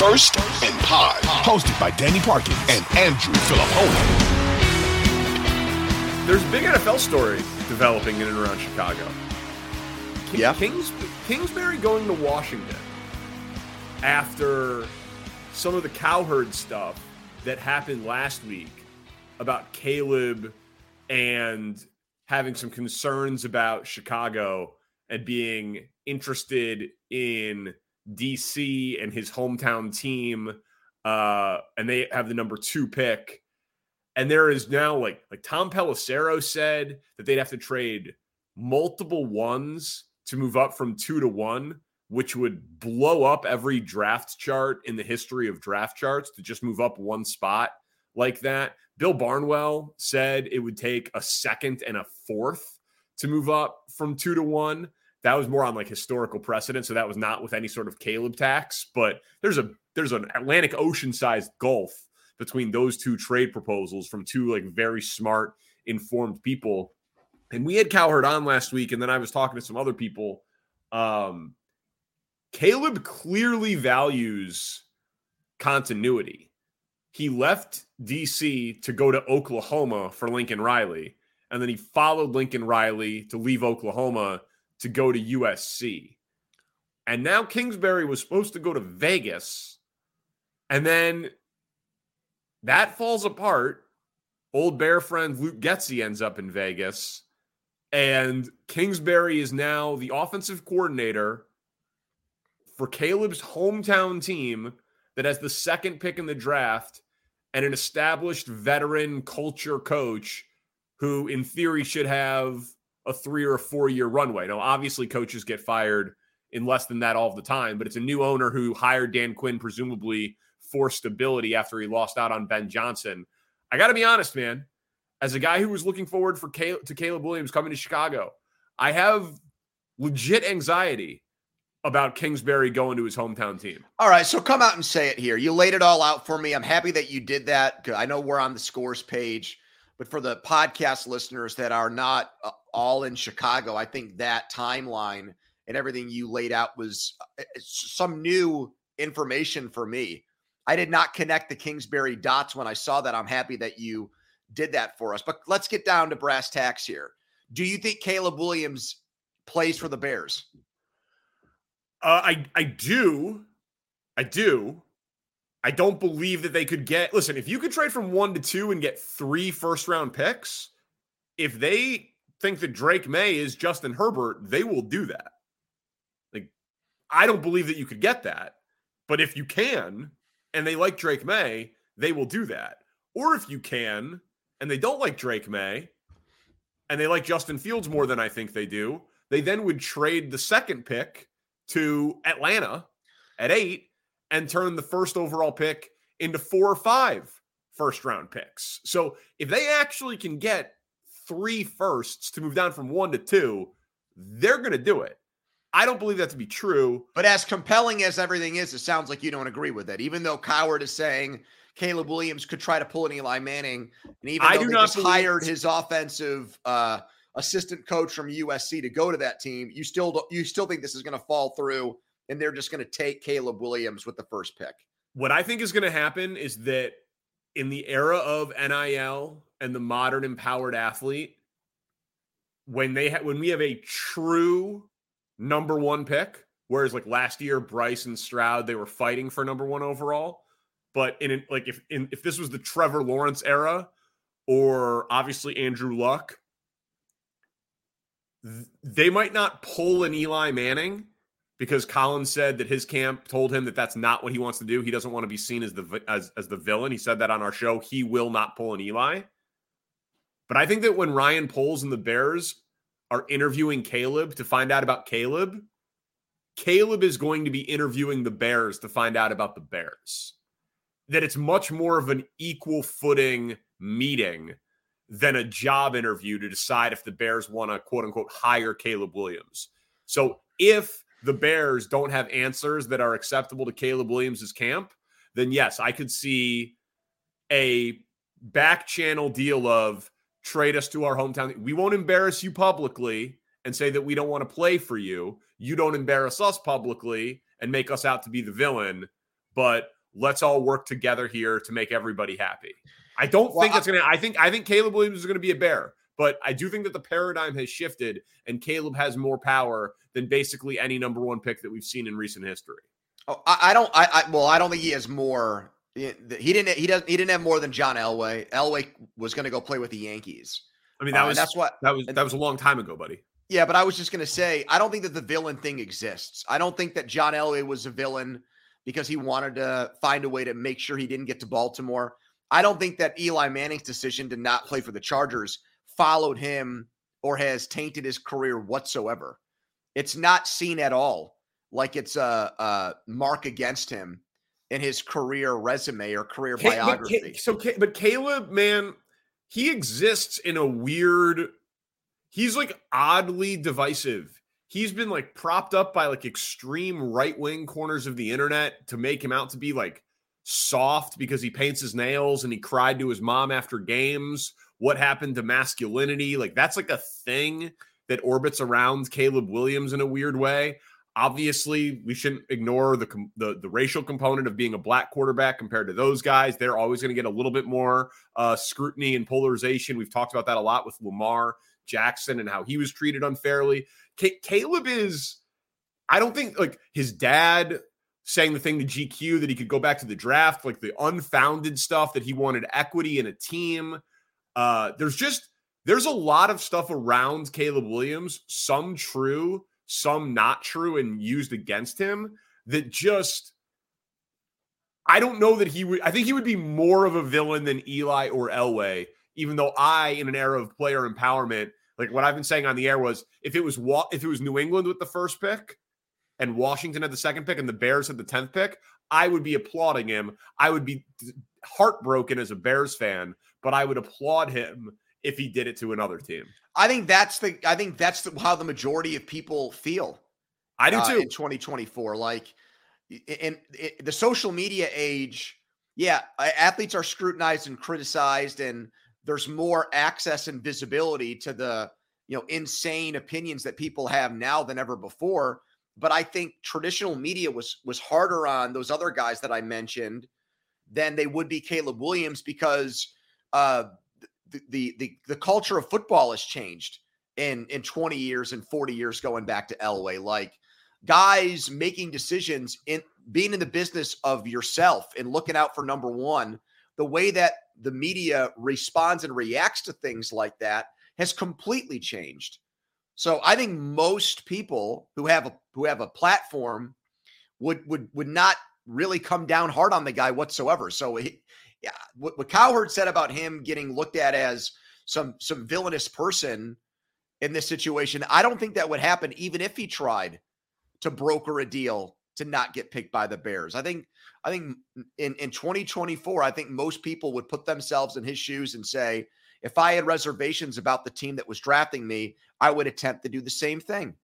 First and Pod, hosted by Danny Parkins and Andrew Fillipponi. There's a big NFL story developing in and around Chicago. King, Yeah. Kings, Kingsbury going to Washington after some of the Cowherd stuff that happened last week about Caleb and having some concerns about Chicago and being interested in DC and his hometown team. Uh, and they have the number two pick. And there is now like like Tom Pelissero said that they'd have to trade multiple ones to move up from two to one, which would blow up every draft chart in the history of draft charts to just move up one spot like that. Bill Barnwell said it would take a second and a fourth to move up from two to one. That was more on like historical precedent, so that was not with any sort of Caleb tax. But there's a there's an Atlantic Ocean sized gulf between those two trade proposals from two like very smart, informed people. And we had Cowherd on last week, and then I was talking to some other people. Um, Caleb clearly values continuity. He left DC to go to Oklahoma for Lincoln Riley, and then he followed Lincoln Riley to leave Oklahoma to go to USC. And now Kingsbury was supposed to go to Vegas, and then that falls apart. Old Bear friend Luke Getsy ends up in Vegas, and Kingsbury is now the offensive coordinator for Caleb's hometown team that has the second pick in the draft and an established veteran culture coach who, in theory, should have a three or a four year runway. Now, obviously, coaches get fired in less than that all the time, but it's a new owner who hired Dan Quinn, presumably for stability after he lost out on Ben Johnson. I got to be honest, man. As a guy who was looking forward for to Caleb Williams coming to Chicago, I have legit anxiety about Kingsbury going to his hometown team. All right, so come out and say it here. You laid it all out for me. I'm happy that you did that. I know we're on the scores page, but for the podcast listeners that are not uh, all in Chicago, I think that timeline and everything you laid out was uh, some new information for me. I did not connect the Kingsbury dots when I saw that. I'm happy that you did that for us. But let's get down to brass tacks here. Do you think Caleb Williams plays for the Bears? Uh, I I do, I do. I don't believe that they could get. Listen, if you could trade from one to two and get three first round picks, if they think that Drake Maye is Justin Herbert, they will do that. Like, I don't believe that you could get that, but if you can, and they like Drake Maye, they will do that. Or if you can, and they don't like Drake Maye, and they like Justin Fields more than I think they do, they then would trade the second pick to Atlanta at eight and turn the first overall pick into four or five first round picks. So if they actually can get three firsts to move down from one to two, they're going to do it. I don't believe that to be true. But as compelling as everything is, it sounds like you don't agree with it. Even though Cowherd is saying Caleb Williams could try to pull an Eli Manning, and even I though do they not just hired his offensive uh, assistant coach from USC to go to that team, you still don't, you still think this is going to fall through, and they're just going to take Caleb Williams with the first pick. What I think is going to happen is that in the era of NIL and the modern empowered athlete, when they ha- when we have a true number one pick, whereas like last year Bryce and Stroud they were fighting for number one overall, but in an, like if in, if this was the Trevor Lawrence era or obviously Andrew Luck, th- they might not pull an Eli Manning because Colin said that his camp told him that that's not what he wants to do. He doesn't want to be seen as the as as the villain. He said that on our show. He will not pull an Eli. But I think that when Ryan Poles and the Bears are interviewing Caleb to find out about Caleb, Caleb is going to be interviewing the Bears to find out about the Bears. That it's much more of an equal footing meeting than a job interview to decide if the Bears want to quote unquote hire Caleb Williams. So if the Bears don't have answers that are acceptable to Caleb Williams' camp, then yes, I could see a back channel deal of trade us to our hometown. We won't embarrass you publicly and say that we don't want to play for you. You don't embarrass us publicly and make us out to be the villain. but let's all work together here to make everybody happy. I don't Well, think that's gonna. I think I think Caleb Williams is gonna be a bear, but I do think that the paradigm has shifted, and Caleb has more power than basically any number one pick that we've seen in recent history. Oh, I, I don't. I, I well, I don't think he has more. He didn't. He doesn't. He didn't have more than John Elway. Elway was going to go play with the Yankees. I mean, that Uh, was that's what. that was that was a long time ago, buddy. Yeah, but I was just going to say, I don't think that the villain thing exists. I don't think that John Elway was a villain because he wanted to find a way to make sure he didn't get to Baltimore. I don't think that Eli Manning's decision to not play for the Chargers followed him or has tainted his career whatsoever. It's not seen at all like it's a, a mark against him in his career resume or career Ca- but biography. so, but Caleb, man, he exists in a weird. He's like oddly divisive. He's been like propped up by like extreme right wing corners of the internet to make him out to be like soft because he paints his nails and he cried to his mom after games. What happened to masculinity? Like that's like a thing that orbits around Caleb Williams in a weird way. Obviously, we shouldn't ignore the the, the racial component of being a black quarterback compared to those guys. They're always going to get a little bit more uh, scrutiny and polarization. We've talked about that a lot with Lamar Jackson and how he was treated unfairly. Ca- Caleb is, I don't think like his dad saying the thing to GQ that he could go back to the draft, like the unfounded stuff that he wanted equity in a team. Uh, there's just there's a lot of stuff around Caleb Williams, some true, some not true, and used against him that just I don't know that he would. I think he would be more of a villain than Eli or Elway. Even though I, in an era of player empowerment, like what I've been saying on the air was, if it was if it was New England with the first pick, and Washington had the second pick, and the Bears had the tenth pick, I would be applauding him. I would be heartbroken as a Bears fan, but I would applaud him if he did it to another team. I think that's the. I think that's the, how the majority of people feel. I do uh, too. in 2024. Like in, in the social media age, yeah, athletes are scrutinized and criticized, and there's more access and visibility to the you know insane opinions that people have now than ever before. But I think traditional media was was harder on those other guys that I mentioned than they would be Caleb Williams because uh, the, the the the culture of football has changed in in 20 years and 40 years going back to Elway. Like guys making decisions in being in the business of yourself and looking out for number one, the way that the media responds and reacts to things like that has completely changed. So I think most people who have a who have a platform would would would not really come down hard on the guy whatsoever. So he, yeah, what, what Cowherd said about him getting looked at as some some villainous person in this situation, I don't think that would happen even if he tried to broker a deal to not get picked by the Bears. I think I think in in 2024, I think most people would put themselves in his shoes and say, if I had reservations about the team that was drafting me, I would attempt to do the same thing.